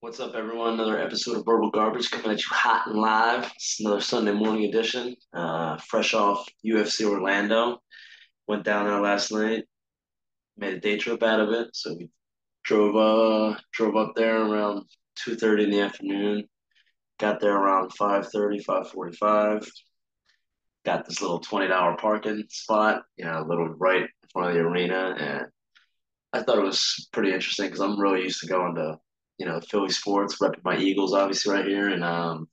What's up, everyone? Another episode of Verbal Garbage coming at you hot and live. It's another Sunday morning edition. Uh, fresh off UFC Orlando. Went down there last night. Made a day trip out of it. So we drove uh drove up there around 2:30 in the afternoon. Got there around 5:30, 5:45. Got this little $20 parking spot, you know, a little right in front of the arena. And I thought it was pretty interesting because I'm really used to going to you know, Philly sports, repping my Eagles obviously right here. And um,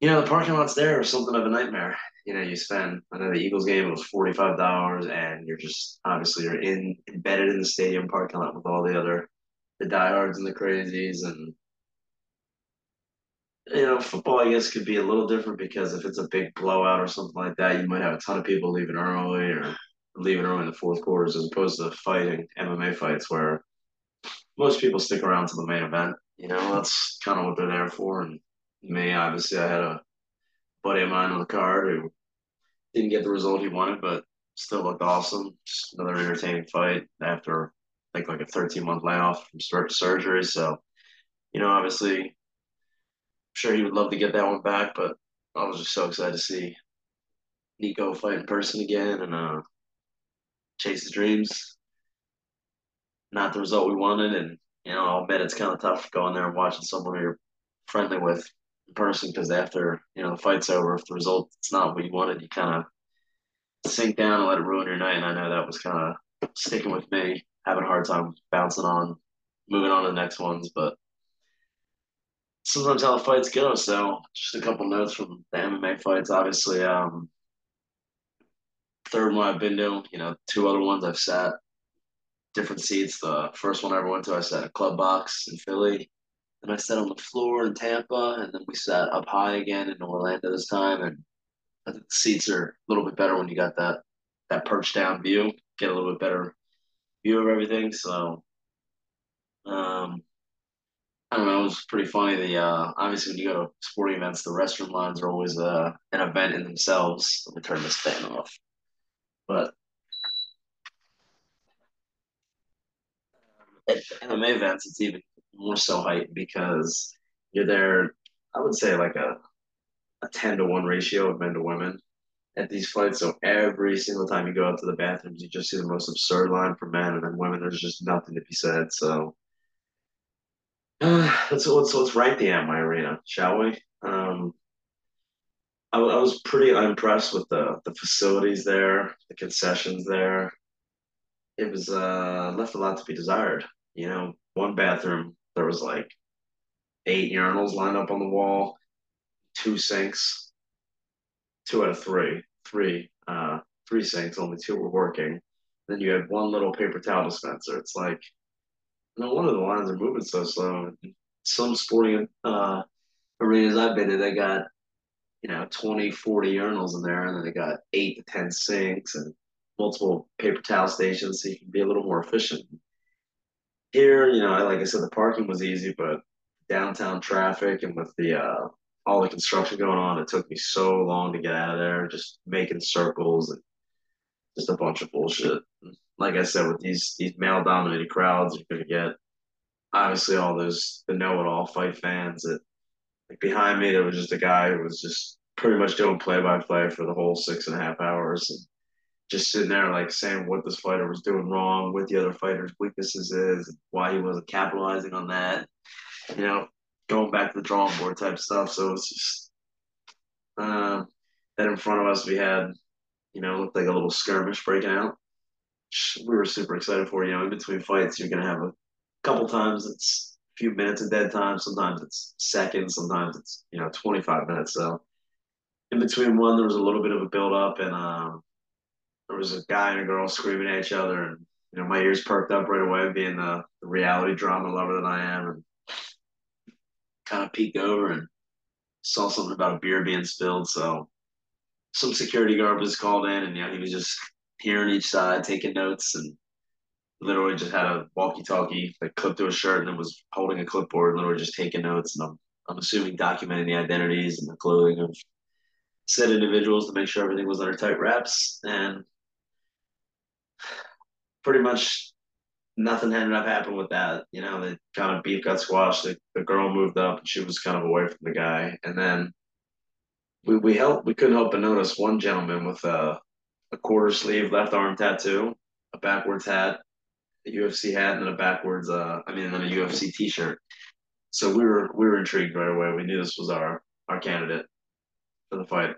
you know, the parking lots there are something of a nightmare. You know, you spend I know the Eagles game was forty five dollars and you're just obviously you're in embedded in the stadium parking lot with all the other the diehards and the crazies and you know, football I guess could be a little different because if it's a big blowout or something like that, you might have a ton of people leaving early or leaving early in the fourth quarters as opposed to fighting MMA fights where most people stick around to the main event. You know, that's kind of what they're there for. And me, obviously, I had a buddy of mine on the card who didn't get the result he wanted, but still looked awesome. Just another entertaining fight after like like a 13 month layoff from start to surgery. So, you know, obviously, I'm sure he would love to get that one back, but I was just so excited to see Nico fight in person again and uh, chase his dreams not the result we wanted. And, you know, I'll admit it's kind of tough going there and watching someone you're friendly with in person because after, you know, the fight's over, if the result's not what you wanted, you kind of sink down and let it ruin your night. And I know that was kind of sticking with me, having a hard time bouncing on, moving on to the next ones. But sometimes how the fights go. So just a couple notes from the MMA fights. Obviously, um, third one I've been to, you know, two other ones I've sat different seats. The first one I ever went to, I sat at Club Box in Philly. and I sat on the floor in Tampa, and then we sat up high again in Orlando this time. And I think the seats are a little bit better when you got that that perch down view. Get a little bit better view of everything. So, um, I don't know. It was pretty funny. The uh, obviously when you go to sporting events, the restroom lines are always uh, an event in themselves. Let me turn this fan off. But MMA events, it's even more so heightened because you're there. I would say like a a ten to one ratio of men to women at these fights. So every single time you go out to the bathrooms, you just see the most absurd line for men, and then women, there's just nothing to be said. So let's let's let's rank the Amway arena, shall we? Um, I, I was pretty impressed with the the facilities there, the concessions there. It was uh, left a lot to be desired. You know, one bathroom there was like eight urinals lined up on the wall, two sinks, two out of three, three, uh, three sinks, only two were working. Then you had one little paper towel dispenser. It's like, no wonder the lines are moving so slow. Some sporting uh, arenas I've been in, they got, you know, 20, 40 urinals in there, and then they got eight to 10 sinks and multiple paper towel stations so you can be a little more efficient. Here, you know, like I said, the parking was easy, but downtown traffic and with the uh, all the construction going on, it took me so long to get out of there, just making circles and just a bunch of bullshit. Like I said, with these these male dominated crowds, you're gonna get obviously all those the know it all fight fans that like behind me there was just a guy who was just pretty much doing play by play for the whole six and a half hours and just sitting there like saying what this fighter was doing wrong, what the other fighter's weaknesses is, why he wasn't capitalizing on that. You know, going back to the drawing board type stuff. So it's just uh, then in front of us we had, you know, looked like a little skirmish breaking out. We were super excited for. You know, in between fights, you're gonna have a couple times it's a few minutes of dead time. Sometimes it's seconds. Sometimes it's you know 25 minutes. So in between one, there was a little bit of a build up, and um, there was a guy and a girl screaming at each other, and you know my ears perked up right away, being the, the reality drama lover that I am, and kind of peeked over and saw something about a beer being spilled. So some security guard was called in, and you know he was just hearing each side, taking notes, and literally just had a walkie-talkie that clipped to his shirt, and then was holding a clipboard, literally just taking notes. And I'm I'm assuming documenting the identities and the clothing of said individuals to make sure everything was under tight wraps. And pretty much nothing ended up happening with that. You know, the kind of beef got squashed. The, the girl moved up and she was kind of away from the guy. And then we we helped we couldn't help but notice one gentleman with a a quarter sleeve left arm tattoo, a backwards hat, a UFC hat, and then a backwards uh I mean then a UFC t shirt. So we were we were intrigued right away. We knew this was our our candidate for the fight.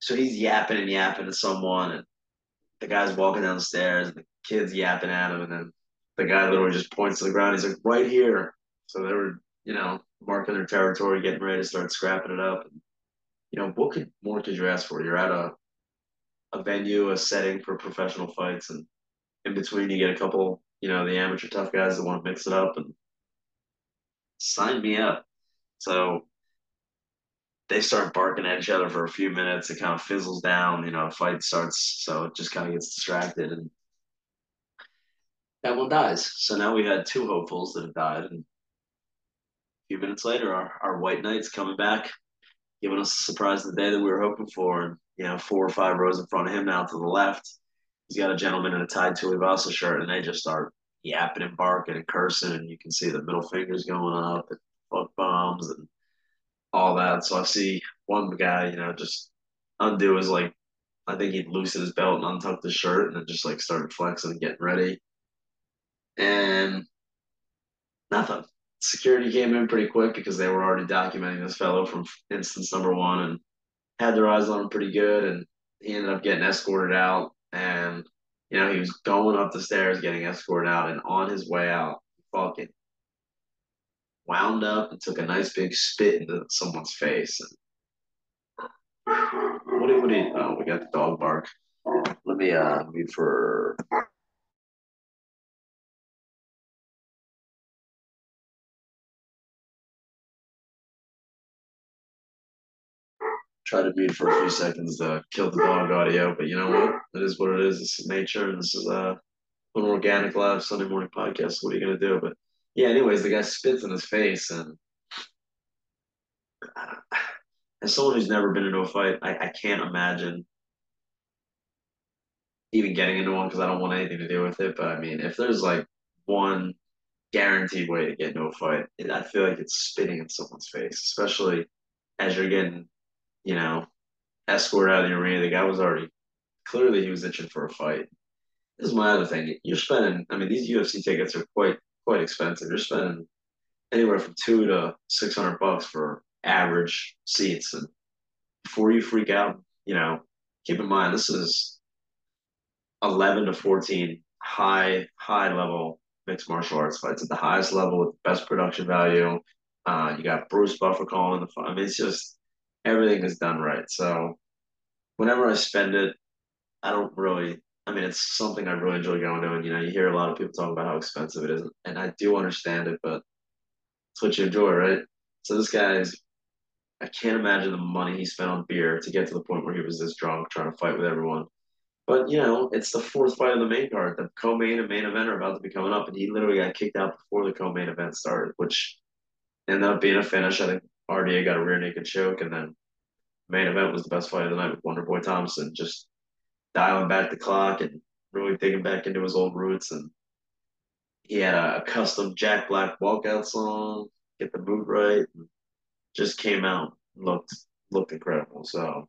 So he's yapping and yapping to someone and the guy's walking down the stairs the kid's yapping at him and then the guy literally just points to the ground. He's like, right here. So they were, you know, marking their territory, getting ready to start scrapping it up. You know, what could more could you ask for? You're at a a venue, a setting for professional fights, and in between you get a couple, you know, the amateur tough guys that want to mix it up and sign me up. So they start barking at each other for a few minutes. It kind of fizzles down, you know, a fight starts, so it just kind of gets distracted and that one dies. So now we had two hopefuls that have died, and a few minutes later, our, our white knight's coming back, giving us a surprise the day that we were hoping for, and you know, four or five rows in front of him now to the left. He's got a gentleman in a Tai Tuivasa shirt, and they just start yapping and barking and cursing, and you can see the middle fingers going up and fuck bombs and all that. So I see one guy, you know, just undo his like, I think he'd loosened his belt and untucked his shirt, and just like started flexing and getting ready, and nothing. Security came in pretty quick because they were already documenting this fellow from instance number one and had their eyes on him pretty good. And he ended up getting escorted out. And, you know, he was going up the stairs getting escorted out. And on his way out, fucking wound up and took a nice big spit into someone's face. What do, what do you, oh, we got the dog bark. Let me, uh, mute for try to mute for a few seconds to kill the dog audio, but you know what? It is what it is. This is nature, and this is uh, an organic live Sunday morning podcast. What are you gonna do? But yeah, anyways, the guy spits in his face, and uh, as someone who's never been into a fight, I, I can't imagine even getting into one because I don't want anything to do with it. But I mean, if there's like one guaranteed way to get into a fight, I feel like it's spitting in someone's face, especially as you're getting you know, escorted out of the arena. The guy was already clearly he was itching for a fight. This is my other thing. You're spending. I mean, these UFC tickets are quite quite expensive. You're spending anywhere from two to six hundred bucks for average seats, and before you freak out, you know, keep in mind this is eleven to fourteen high high level mixed martial arts fights at the highest level with the best production value. Uh, you got Bruce Buffer calling the fight. I mean, it's just everything is done right. So whenever I spend it, I don't really. I mean, it's something I really enjoy going to, and you know, you hear a lot of people talking about how expensive it is, and I do understand it, but it's what you enjoy, right? So this guy is. I can't imagine the money he spent on beer to get to the point where he was this drunk trying to fight with everyone. But you know, it's the fourth fight of the main card. The co-main and main event are about to be coming up, and he literally got kicked out before the co-main event started, which ended up being a finish. I think RDA got a rear naked choke, and then main event was the best fight of the night with Wonder Boy Thompson, just dialing back the clock and really digging back into his old roots. And he had a custom Jack Black walkout song, get the mood right, and just came out looked looked incredible. So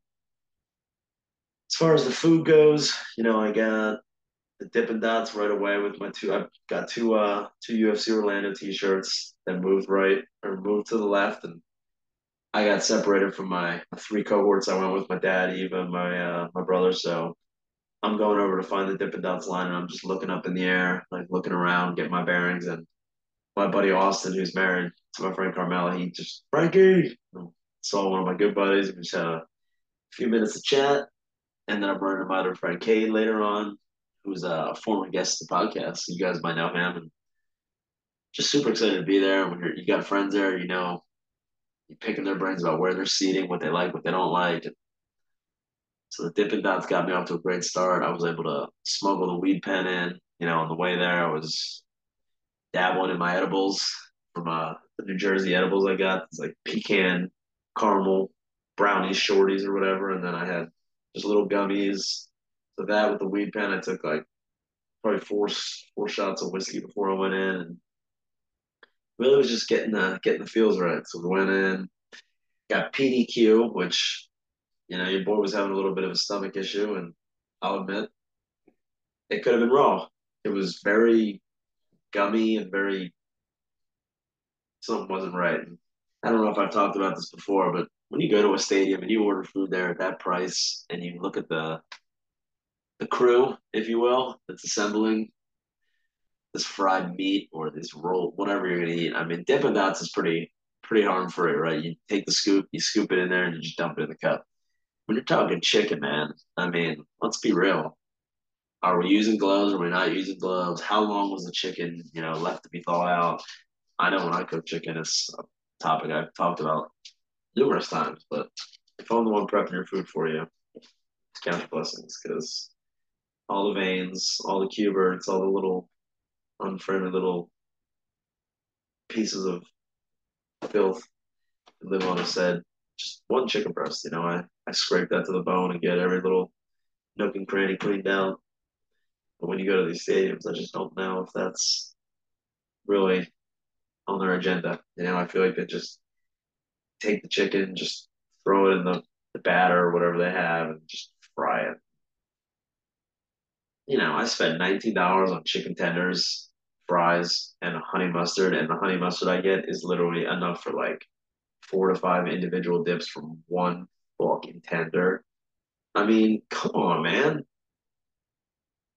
as far as the food goes, you know, I got the Dippin' Dots right away with my two. I've got two uh two UFC Orlando t-shirts that moved right or moved to the left, and I got separated from my three cohorts. I went with my dad, Eva, my uh, my brother. So I'm going over to find the Dippin' Dots line, and I'm just looking up in the air, like looking around, getting my bearings. And my buddy Austin, who's married to my friend Carmela, he just Frankie saw one of my good buddies. We just had a few minutes of chat, and then I'm running my other friend Cade later on, who's a former guest of the podcast. So you guys might know him, and just super excited to be there. And when you're, you got friends there, you know picking their brains about where they're seating, what they like, what they don't like. So the Dippin' Dots got me off to a great start. I was able to smuggle the weed pen in. You know, on the way there, I was dabbling in my edibles from uh, the New Jersey edibles I got. It's like pecan, caramel, brownies, shorties, or whatever. And then I had just little gummies. So that with the weed pen, I took like probably four four shots of whiskey before I went in, and really was just getting the getting the feels right. So we went in, got PDQ, which you know your boy was having a little bit of a stomach issue, and I'll admit it could have been raw. It was very gummy and very something wasn't right. I don't know if I've talked about this before, but when you go to a stadium and you order food there at that price and you look at the the crew, if you will, that's assembling this fried meat or this roll, whatever you're gonna eat. I mean, Dippin' Dots is pretty pretty harm free, right? You take the scoop, you scoop it in there, and you just dump it in the cup. When you're talking chicken, man, I mean, let's be real. Are we using gloves? Are we not using gloves? How long was the chicken, you know, left to be thawed out? I know when I cook chicken, it's a topic I've talked about numerous times, but if I'm the one prepping your food for you, it's count your blessings because all the veins, all the Q-berts, all the little unfriendly little pieces of filth live on a said just one chicken breast, you know, I, I scrape that to the bone and get every little nook and cranny cleaned out. But when you go to these stadiums, I just don't know if that's really on their agenda. You know, I feel like they just take the chicken, just throw it in the, the batter or whatever they have, and just fry it. You know, I spent nineteen dollars on chicken tenders, fries, and honey mustard, and the honey mustard I get is literally enough for like four to five individual dips from one fucking tender. I mean, come on, man.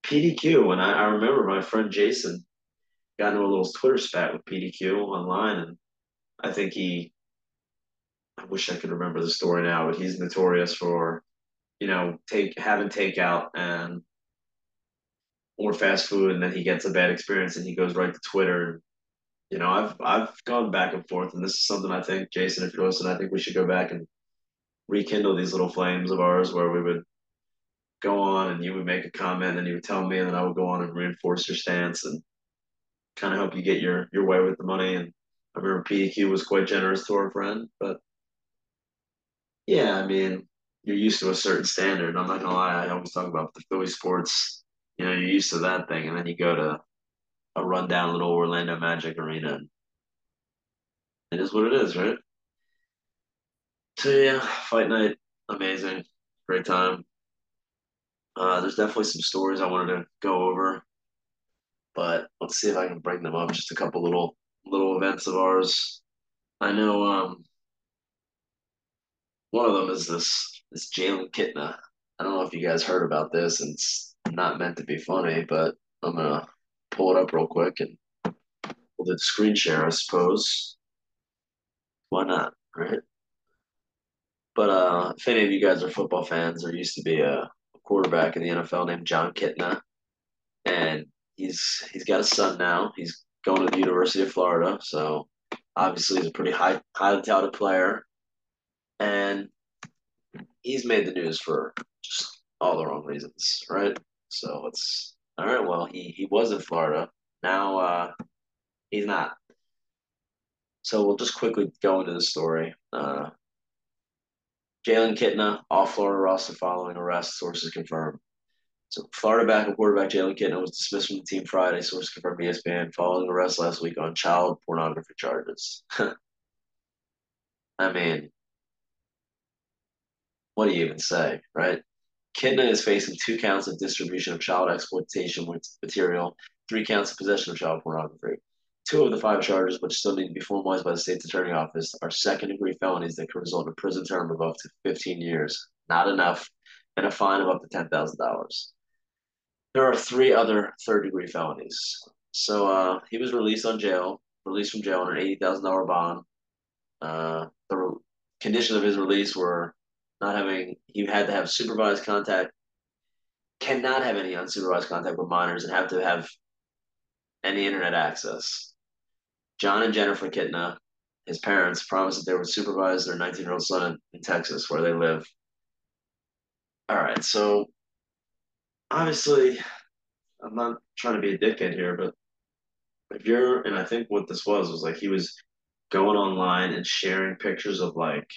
PDQ, and I, I remember my friend Jason got into a little Twitter spat with PDQ online, and I think he. I wish I could remember the story now, but he's notorious for, you know, take having takeout and or fast food, and then he gets a bad experience, and he goes right to Twitter. You know, I've I've gone back and forth, and this is something I think, Jason, if you're listening, I think we should go back and rekindle these little flames of ours, where we would go on and you would make a comment, and you would tell me, and then I would go on and reinforce your stance, and kind of help you get your your way with the money. And I remember PDQ was quite generous to our friend, but yeah, I mean, you're used to a certain standard. I'm not gonna lie, I always talk about the Philly sports. You know, you're used to that thing, and then you go to a rundown little Orlando Magic arena. It is what it is, right? So yeah, fight night, amazing, great time. Uh, there's definitely some stories I wanted to go over but let's see if I can bring them up. Just a couple little little events of ours. I know um, one of them is this this Jalen Kitna. I don't know if you guys heard about this, and it's not meant to be funny, but I'm gonna pull it up real quick and we'll do the screen share, I suppose. Why not, right? But uh, if any of you guys are football fans, there used to be a quarterback in the NFL named Jon Kitna, and he's he's got a son now. He's going to the University of Florida, so obviously he's a pretty high highly touted player, and he's made the news for just all the wrong reasons, right? So it's all right. Well, he he was in Florida. Now uh, he's not. So we'll just quickly go into the story. Uh, Jalen Kitna off Florida roster following arrest. Sources confirm. So Florida backup quarterback Jalen Kitna was dismissed from the team Friday, source confirmed ESPN, following arrest last week on child pornography charges. I mean, what do you even say, right? Kitna is facing two counts of distribution of child exploitation material, three counts of possession of child pornography. Two of the five charges, which still need to be formalized by the state's attorney office, are second degree felonies that could result in a prison term of up to 15 years. Not enough, and a fine of up to $10,000 there are three other third degree felonies. So uh, he was released on jail, released from jail on an eighty thousand dollar bond. Uh, the conditions of his release were not having he had to have supervised contact, cannot have any unsupervised contact with minors, and have to have any internet access. Jon and Jennifer Kitna, his parents, promised that they would supervise their 19 year old son in Texas, where they live. All right, so obviously, I'm not trying to be a dickhead here, but if you're, and I think what this was was like he was going online and sharing pictures of like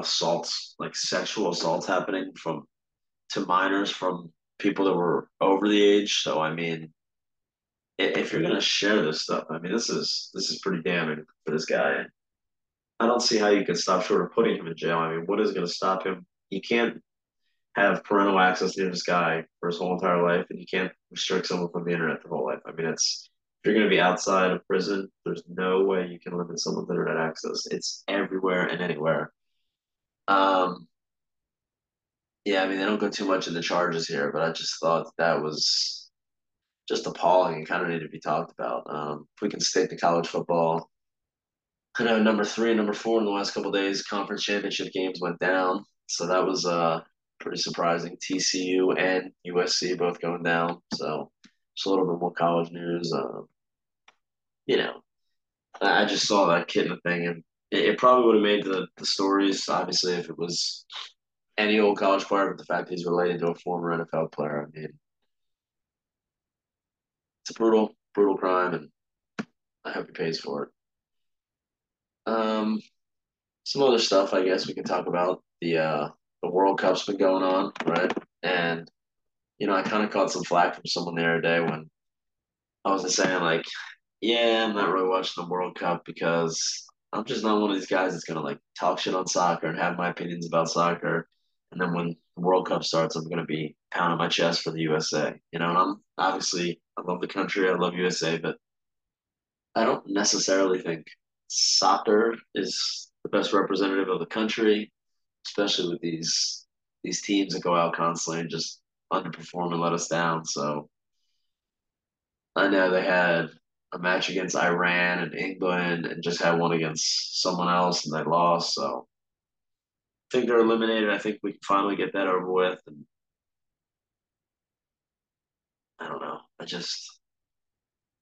assaults, like sexual assaults happening from to minors from people that were over the age. So I mean, if you're gonna share this stuff, I mean, this is this is pretty damning for this guy. I don't see how you can stop short of putting him in jail. I mean, what is going to stop him? You can't have parental access to this guy for his whole entire life, and you can't restrict someone from the internet their whole life. I mean, it's if you're going to be outside of prison, there's no way you can limit someone's internet access. It's everywhere and anywhere. Um, yeah, I mean, they don't go too much into charges here, but I just thought that was just appalling and kind of needed to be talked about. Um, if we can stick to college football, I know number three and number four in the last couple days, conference championship games went down, so that was uh pretty surprising. TCU and USC both going down, so just a little bit more college news. Uh, you know, I just saw that kid in the thing, and it, it probably would have made the, the stories, obviously, if it was any old college player, but the fact that he's related to a former NFL player, I mean, it's a brutal, brutal crime, and I hope he pays for it. Um, some other stuff, I guess we can talk about. The uh, the World Cup's been going on, right? And you know, I kind of caught some flack from someone the other day when I was just saying like, yeah, I'm not really watching the World Cup because I'm just not one of these guys that's gonna like talk shit on soccer and have my opinions about soccer. And then when the World Cup starts, I'm gonna be pounding my chest for the USA. You know, and I'm obviously I love the country, I love USA, but I don't necessarily think soccer is the best representative of the country, especially with these these teams that go out constantly and just underperform and let us down. So I know they had a match against Iran and England and just had one against someone else and they lost. So I think they're eliminated. I think we can finally get that over with. And I don't know. I just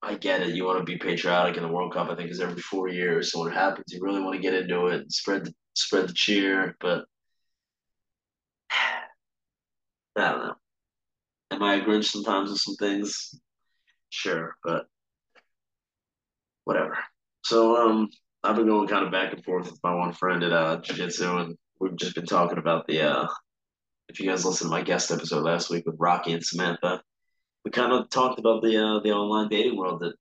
I get it. You want to be patriotic in the World Cup. I think is every four years. So when it happens, you really want to get into it and spread the spread the cheer. But I don't know. Am I a Grinch sometimes with some things? Sure, but whatever. So um, I've been going kind of back and forth with my one friend at uh jiu-jitsu, and we've just been talking about the uh. If you guys listened to my guest episode last week with Rocky and Samantha, we kind of talked about the uh, the online dating world that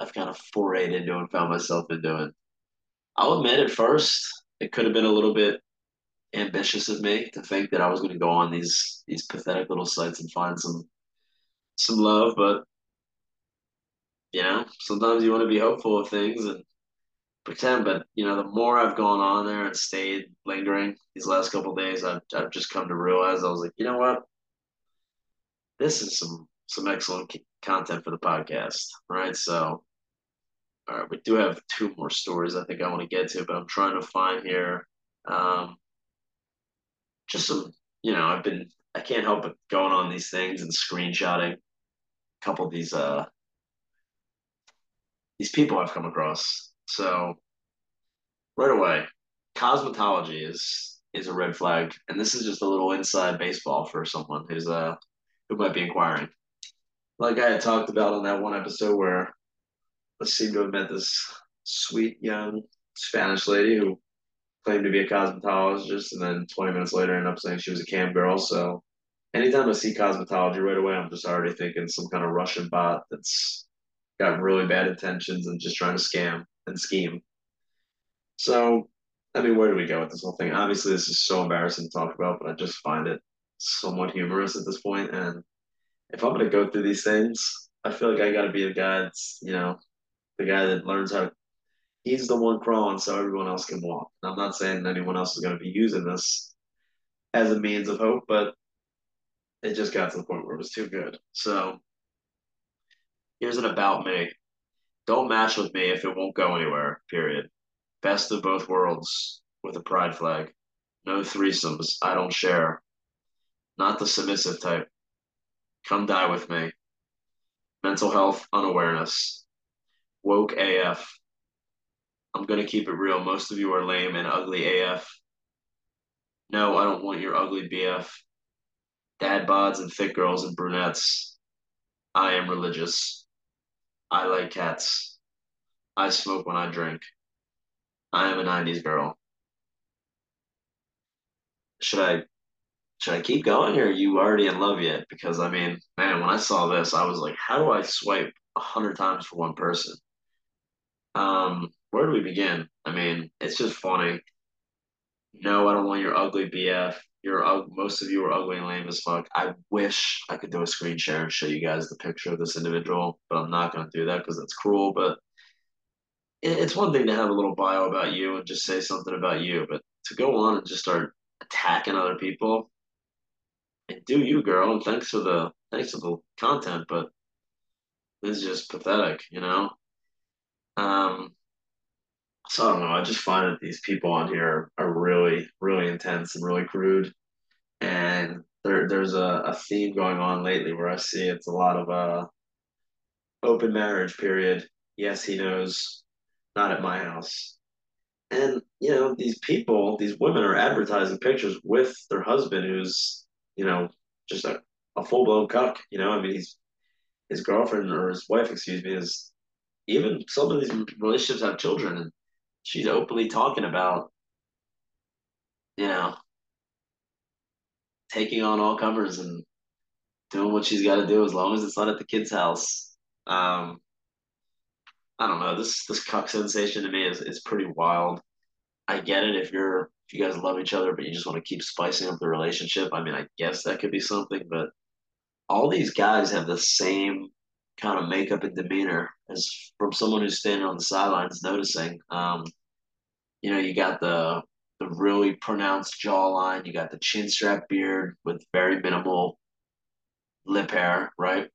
I've kind of forayed into and found myself in doing. I'll admit at first it could have been a little bit ambitious of me to think that I was going to go on these these pathetic little sites and find some some love, but you know, sometimes you want to be hopeful of things and pretend. But you know, the more I've gone on there and stayed lingering these last couple days, I've I've just come to realize I was like, you know what, this is some some excellent content for the podcast. Right. So, all right, we do have two more stories I think I want to get to, but I'm trying to find here um, just some, you know, I've been, I can't help but going on these things and screenshotting a couple of these, uh, these people I've come across. So, right away, cosmetology is is a red flag, and this is just a little inside baseball for someone who's uh who might be inquiring like I had talked about on that one episode where I seemed to have met this sweet young Spanish lady who claimed to be a cosmetologist, and then 20 minutes later ended up saying she was a cam girl. So anytime I see cosmetology right away, I'm just already thinking some kind of Russian bot that's got really bad intentions and just trying to scam and scheme. So, I mean, where do we go with this whole thing? Obviously, this is so embarrassing to talk about, but I just find it somewhat humorous at this point. and if I'm gonna go through these things, I feel like I gotta be the guy that's, you know, the guy that learns how he's the one crawling so everyone else can walk. And I'm not saying anyone else is gonna be using this as a means of hope, but it just got to the point where it was too good. So here's an about me. Don't match with me if it won't go anywhere, period. Best of both worlds with a pride flag. No threesomes. I don't share. Not the submissive type. Come die with me. Mental health unawareness. Woke AF. I'm going to keep it real. Most of you are lame and ugly AF. No, I don't want your ugly BF. Dad bods and thick girls and brunettes. I am religious. I like cats. I smoke when I drink. I am a 90s girl. Should I should I keep going or are you already in love yet? Because I mean, man, when I saw this, I was like, how do I swipe a hundred times for one person? Um, where do we begin? I mean, it's just funny. No, I don't want your ugly BF. You're most of you are ugly and lame as fuck. I wish I could do a screen share and show you guys the picture of this individual, but I'm not gonna do that because that's cruel. But it's one thing to have a little bio about you and just say something about you, but to go on and just start attacking other people, and do you, girl. And thanks for the thanks for the content, but this is just pathetic, you know. Um, so I don't know. I just find that these people on here are really, really intense and really crude, and there there's a, a theme going on lately where I see it's a lot of uh open marriage period. Yes, he knows, not at my house. And you know, these people, these women are advertising pictures with their husband who's you know, just a, a full blown cuck. You know, I mean, he's his girlfriend or his wife, excuse me, is even some of these relationships have children, and she's openly talking about, you know, taking on all comers and doing what she's got to do as long as it's not at the kid's house. Um, I don't know. This this cuck sensation to me is is pretty wild. I get it if you're if you guys love each other, but you just want to keep spicing up the relationship. I mean, I guess that could be something, but all these guys have the same kind of makeup and demeanor as from someone who's standing on the sidelines noticing. Um, you know, you got the the really pronounced jawline, you got the chin strap beard with very minimal lip hair, right?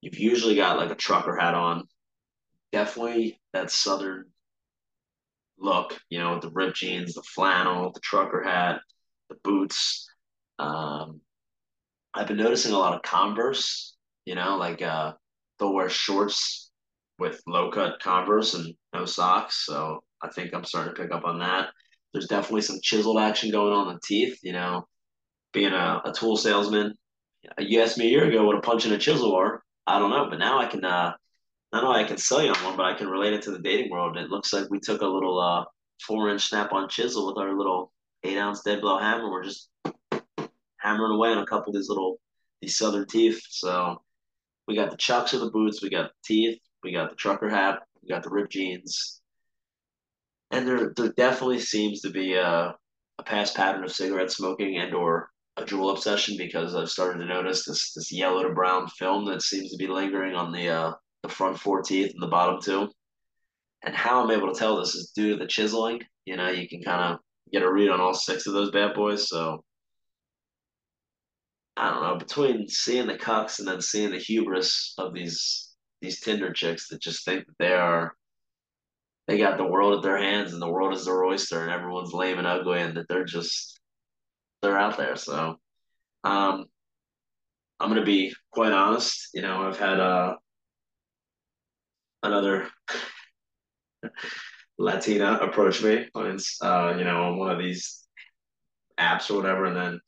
You've usually got like a trucker hat on. Definitely that southern look, you know, with the ripped jeans, the flannel, the trucker hat, the boots. Um, I've been noticing a lot of Converse, you know, like uh, they'll wear shorts with low cut Converse and no socks. So I think I'm starting to pick up on that. There's definitely some chiseled action going on in the teeth, you know, being a, a tool salesman. You asked me a year ago what a punch and a chisel are. I don't know, but now I can uh, not only I can sell you on one, but I can relate it to the dating world. It looks like we took a little uh, four inch snap on chisel with our little eight ounce dead blow hammer. We're just hammering away on a couple of these little these southern teeth. So we got the chucks of the boots, we got the teeth, we got the trucker hat, we got the ripped jeans, and there there definitely seems to be a a past pattern of cigarette smoking and or a Juul obsession because I've started to notice this this yellow to brown film that seems to be lingering on the uh, the front four teeth and the bottom two. And how I'm able to tell this is due to the chiseling. You know, you can kind of get a read on all six of those bad boys. So I don't know, between seeing the cucks and then seeing the hubris of these these Tinder chicks that just think that they are they got the world at their hands and the world is their oyster and everyone's lame and ugly and that they're just they're out there. So um I'm gonna be quite honest. You know, I've had uh another Latina approach me on, uh, you know, on one of these apps or whatever, and then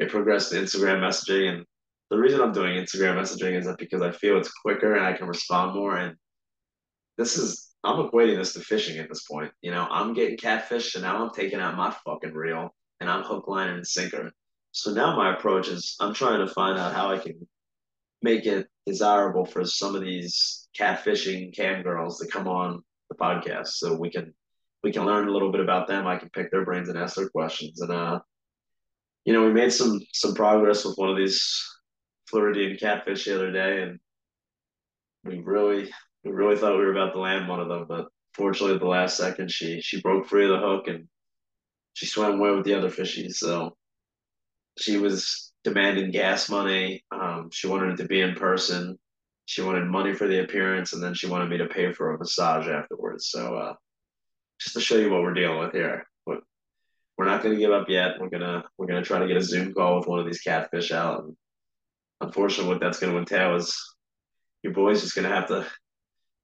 it progressed to Instagram messaging. And the reason I'm doing Instagram messaging is that because I feel it's quicker and I can respond more. And this is I'm equating this to fishing at this point. You know, I'm getting catfish, and now I'm taking out my fucking reel and I'm hook, line, and sinker. So now my approach is I'm trying to find out how I can make it desirable for some of these catfishing cam girls to come on the podcast so we can we can learn a little bit about them. I can pick their brains and ask their questions. And uh, you know, we made some some progress with one of these Floridian catfish the other day, and we really we really thought we were about to land one of them, but fortunately at the last second she she broke free of the hook and she swam away with the other fishies. So she was demanding gas money. Um, she wanted it to be in person. She wanted money for the appearance, and then she wanted me to pay for a massage afterwards. So, uh, just to show you what we're dealing with here, but we're not going to give up yet. We're gonna we're gonna try to get a Zoom call with one of these catfish out. And unfortunately, what that's going to entail is your boy's just going to have to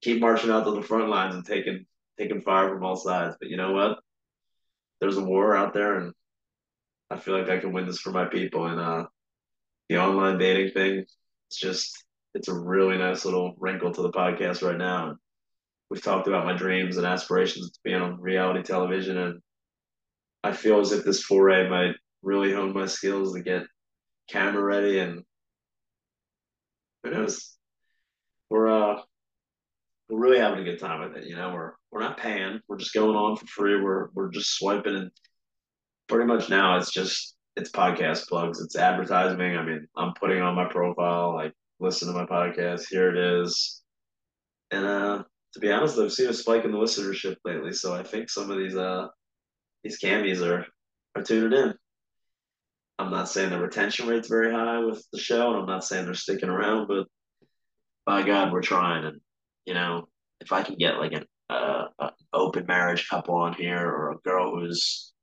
keep marching out to the front lines and taking taking fire from all sides. But you know what? There's a war out there, and I feel like I can win this for my people. And uh, the online dating thing, it's just it's a really nice little wrinkle to the podcast right now. We've talked about my dreams and aspirations to be on reality television, and I feel as if this foray might really hone my skills to get camera ready and who knows. We're uh we're really having a good time with it. You know, we're we're not paying. We're just going on for free. We're we're just swiping and pretty much now it's just it's podcast plugs. It's advertising. I mean, I'm putting on my profile, like listen to my podcast. Here it is. And uh to be honest, I've seen a spike in the listenership lately. So I think some of these uh these camis are are tuning in. I'm not saying the retention rate's very high with the show, and I'm not saying they're sticking around, but by God, we're trying. And you know, if I can get like an uh, open marriage couple on here, or a girl who's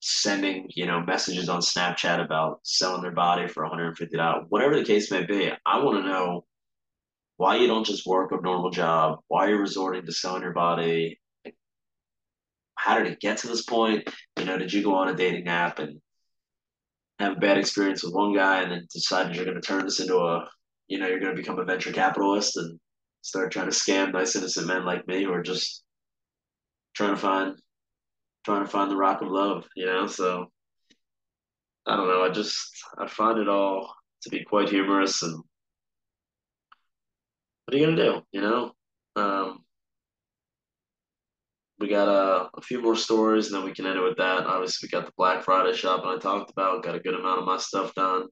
sending you know messages on Snapchat about selling their body for 150 dollars, whatever the case may be, I want to know why you don't just work a normal job, why you're resorting to selling your body. How did it get to this point? You know, did you go on a dating app and have a bad experience with one guy and then decided you're going to turn this into a, you know, you're going to become a venture capitalist and start trying to scam nice innocent men like me who are just trying to find, trying to find the rock of love, you know? So I don't know. I just, I find it all to be quite humorous and what are you going to do? You know? Um, we got uh, a few more stories, and then we can end it with that. Obviously, we got the Black Friday shopping I talked about. Got a good amount of my stuff done.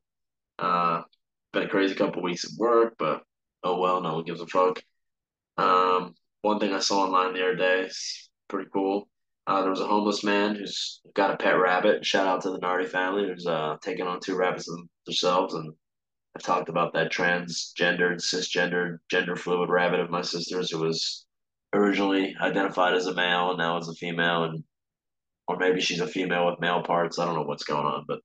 Uh, been a crazy couple weeks at work, but oh well, no one gives a fuck. Um, one thing I saw online the other day is pretty cool. Uh, there was a homeless man who's got a pet rabbit. Shout out to the Nardi family who's uh, taking on two rabbits themselves. And I've talked about that transgendered, cisgendered, gender fluid rabbit of my sister's who was originally identified as a male and now as a female, and or maybe she's a female with male parts. I don't know what's going on, but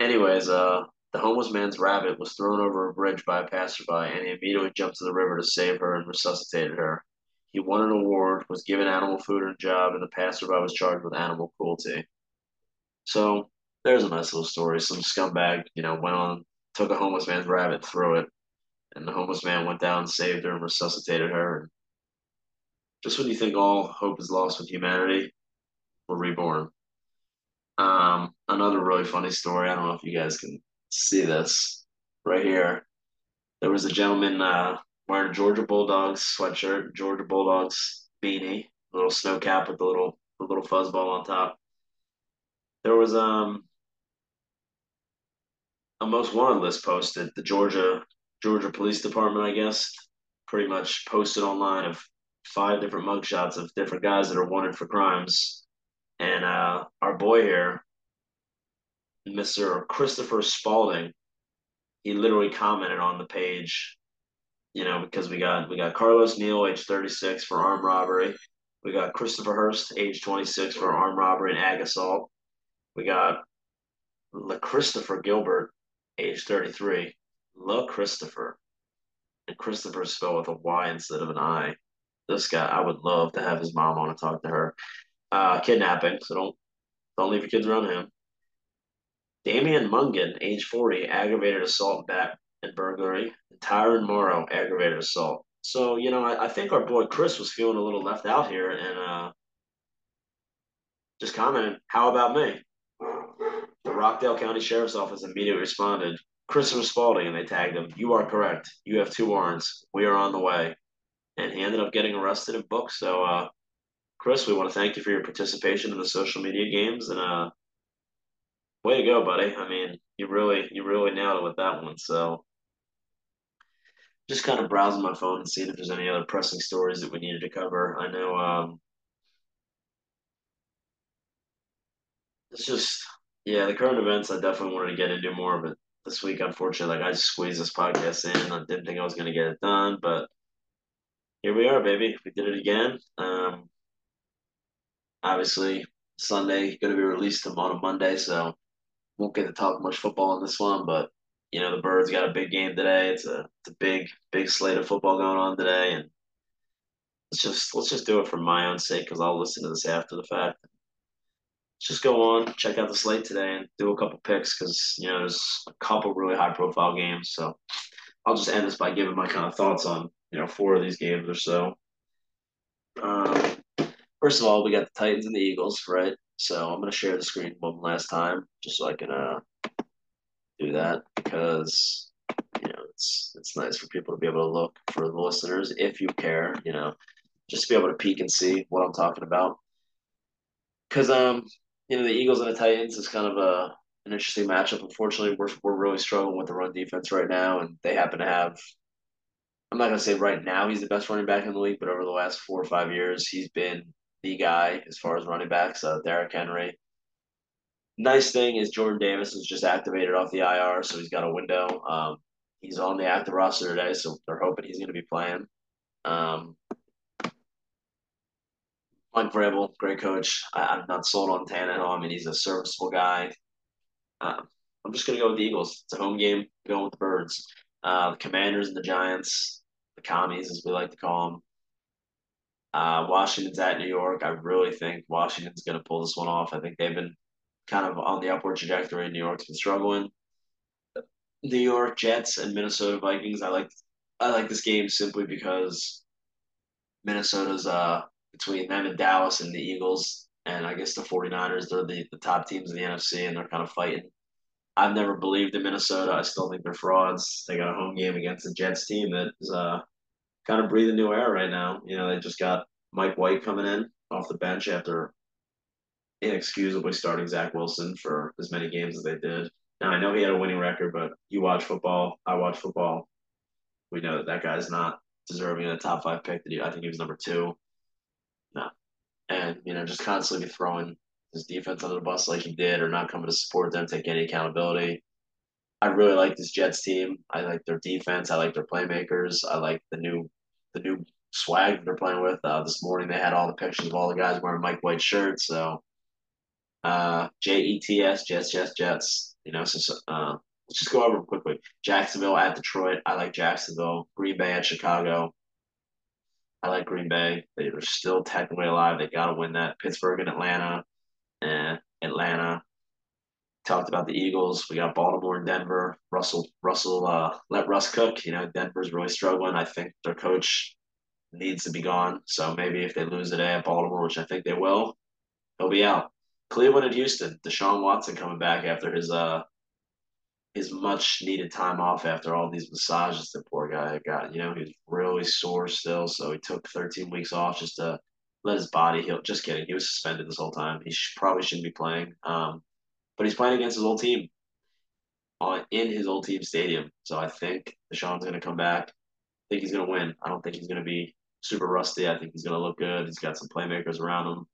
anyways, uh, the homeless man's rabbit was thrown over a bridge by a passerby, and he immediately jumped to the river to save her and resuscitated her. He won an award, was given animal food and a job, and the passerby was charged with animal cruelty. So there's a nice little story. Some scumbag, you know, went on, took a homeless man's rabbit, threw it, and the homeless man went down, saved her, and resuscitated her. Just when you think all hope is lost with humanity, we're reborn. Um, another really funny story. I don't know if you guys can see this right here. There was a gentleman uh, wearing a Georgia Bulldogs sweatshirt, Georgia Bulldogs beanie, little snow cap with the little the little fuzzball on top. There was um a most wanted list posted. The Georgia Georgia Police Department, I guess, pretty much posted online of five different mugshots of different guys that are wanted for crimes. And uh, our boy here, Mr. Christopher Spalding, he literally commented on the page, you know, because we got we got Carlos Neal, age 36, for armed robbery. We got Christopher Hurst, age 26, for armed robbery and ag assault. We got La Christopher Gilbert, age 33. La Christopher. And Christopher spelled with a Y instead of an I this guy, I would love to have his mom on and talk to her. Uh, kidnapping, so don't don't leave your kids around him. Damian Mungan, age 40, aggravated assault bat and burglary. And Tyron Morrow, aggravated assault. So, you know, I, I, think our boy Chris was feeling a little left out here and uh, just commented, how about me? The Rockdale County Sheriff's Office immediately responded, Christopher Spalding, and they tagged him. You are correct. You have two warrants. We are on the way and he ended up getting arrested and booked. So, uh, Chris, we want to thank you for your participation in the social media games, and uh, way to go, buddy. I mean, you really, you really nailed it with that one. So, just kind of browsing my phone and seeing if there's any other pressing stories that we needed to cover. I know um, it's just, yeah, the current events. I definitely wanted to get into more of it this week. Unfortunately, like I just squeezed this podcast in. I didn't think I was going to get it done, but here we are, baby. We did it again. Um, obviously, Sunday going to be released on Monday, so won't get to talk much football on this one. But you know, the Birds got a big game today. It's a it's a big big slate of football going on today, and let's just let's just do it for my own sake because I'll listen to this after the fact. Just go on, check out the slate today, and do a couple picks because you know there's a couple really high profile games. So I'll just end this by giving my kind of thoughts on you know, four of these games or so. Um, first of all, we got the Titans and the Eagles, right? So I'm gonna share the screen one last time just so I can uh do that because you know it's it's nice for people to be able to look for the listeners if you care, you know, just to be able to peek and see what I'm talking about. Because um, you know, the Eagles and the Titans is kind of a an interesting matchup. Unfortunately, we're we're really struggling with the run defense right now, and they happen to have. I'm not gonna say right now he's the best running back in the league, but over the last four or five years, he's been the guy as far as running backs. Uh, Derrick Henry. Nice thing is Jordan Davis was just activated off the IR, so he's got a window. Um, he's on the active roster today, so they're hoping he's to be playing. Um, Mike Vrabel, great coach. I, am not sold on Tannehill. I mean, he's a serviceable guy. Uh, I'm just to go with the Eagles. It's a home game. Going with the Birds. Uh, the Commanders and the Giants, commies, as we like to call them. Uh, Washington's at New York. I really think Washington's going to pull this one off. I think they've been kind of on the upward trajectory. New York's been struggling. New York Jets and Minnesota Vikings. I like I like this game simply because Minnesota's uh between them and Dallas and the Eagles and I guess the 49ers, they're the, the top teams in the NFC and they're kind of fighting. I've never believed in Minnesota. I still think they're frauds. They got a home game against the Jets team that is uh, kind of breathing new air right now. You know, they just got Mike White coming in off the bench after inexcusably starting Zach Wilson for as many games as they did. Now I know he had a winning record, but you watch football, I watch football. We know that that guy's not deserving of the top five pick. That he, I think he was number two. No, and you know just constantly throwing his defense under the bus like he did, or not coming to support them, take any accountability. I really like this Jets team. I like their defense. I like their playmakers. I like the new the new swag they're playing with. Uh, this morning they had all the pictures of all the guys wearing Mike White shirts. So uh, J E T S Jets Jets Jets. You know, so uh, let's just go over quickly. Jacksonville at Detroit. I like Jacksonville. Green Bay at Chicago. I like Green Bay. They are still technically alive. They got to win that. Pittsburgh and Atlanta. And Atlanta. Talked about the Eagles. We got Baltimore and Denver. Russell, Russell, uh, let Russ cook. You know, Denver's really struggling. I think their coach needs to be gone. So maybe if they lose today at Baltimore, which I think they will, he'll be out. Cleveland and Houston. Deshaun Watson coming back after his uh his much needed time off after all these massages the poor guy got. You know, he's really sore still, so he took 13 weeks off just to let his body heal. Just kidding. He was suspended this whole time. He should, probably shouldn't be playing. Um, but he's playing against his old team on in his old team stadium. So I think Deshaun's going to come back. I think he's going to win. I don't think he's going to be super rusty. I think he's going to look good. He's got some playmakers around him.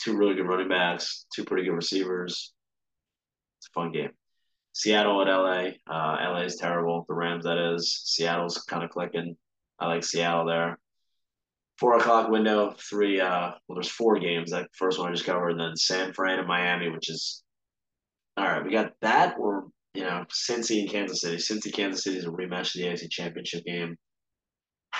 Two really good running backs, two pretty good receivers. It's a fun game. Seattle at LA. Uh, LA is terrible. The Rams, that is. Seattle's kind of clicking. I like Seattle there. Four o'clock window, three. Uh, well, there's four games. That first one I just covered, and then San Fran and Miami, which is all right. We got that, or you know, Cincy and Kansas City. Cincy, Kansas City is a rematch of the AFC Championship game.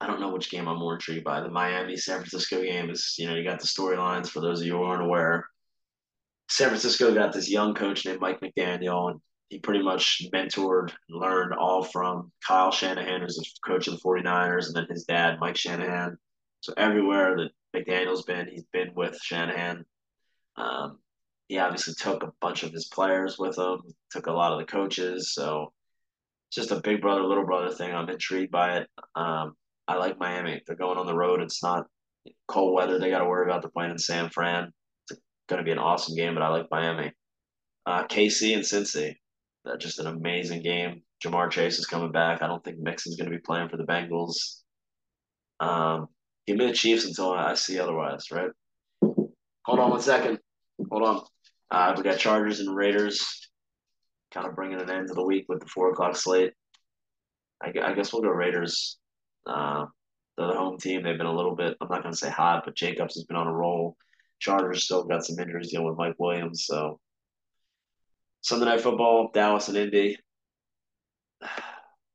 I don't know which game I'm more intrigued by. The Miami San Francisco game is, you know, you got the storylines for those of you who aren't aware. San Francisco got this young coach named Mike McDaniel, and he pretty much mentored and learned all from Kyle Shanahan, who's the coach of the 49ers, and then his dad, Mike Shanahan. So everywhere that McDaniel's been, he's been with Shanahan. Um, he obviously took a bunch of his players with him, took a lot of the coaches. So just a big brother, little brother thing. I'm intrigued by it. Um, I like Miami. They're going on the road. It's not cold weather. They got to worry about the playing in San Fran. It's going to be an awesome game, but I like Miami. Uh, KC and Cincy. That's just an amazing game. Ja'Marr Chase is coming back. I don't think Mixon's going to be playing for the Bengals. Um, give me the Chiefs until I see otherwise, right? Hold on one second. Hold on. Uh, we got Chargers and Raiders kind of bringing an end to the week with the four o'clock slate. I, I guess we'll go Raiders. Uh, they're the home team. They've been a little bit, I'm not going to say hot, but Jacobs has been on a roll. Chargers still got some injuries dealing with Mike Williams. So Sunday Night Football, Dallas and Indy.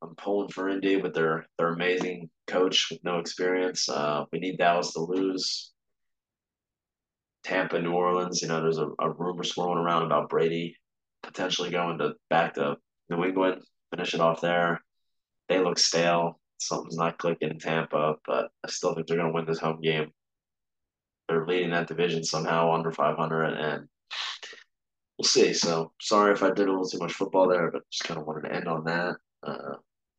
I'm pulling for Indy with their their amazing coach with no experience. Uh, we need Dallas to lose. Tampa, New Orleans. You know, there's a, a rumor swirling around about Brady potentially going to back to New England, finish it off there. They look stale something's not clicking in Tampa, but I still think they're going to win this home game. they're leading that division somehow under 500, and we'll see. So sorry if I did a little too much football there, but just kind of wanted to end on that. Uh,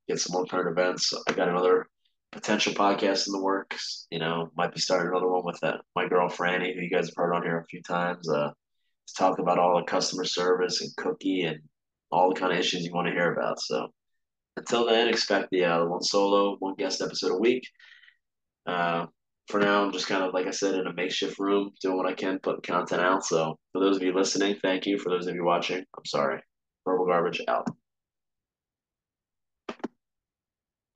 get some more current events. I got another potential podcast in the works. You know, might be starting another one with that my girl Franny, who you guys have heard on here a few times. Uh, to talk about all the customer service and cookie and all the kind of issues you want to hear about. So until then, expect the uh, one solo, one guest episode a week. Uh, for now, I'm just kind of like I said in a makeshift room, doing what I can, putting content out. So for those of you listening, thank you. For those of you watching, I'm sorry. Verbal garbage out.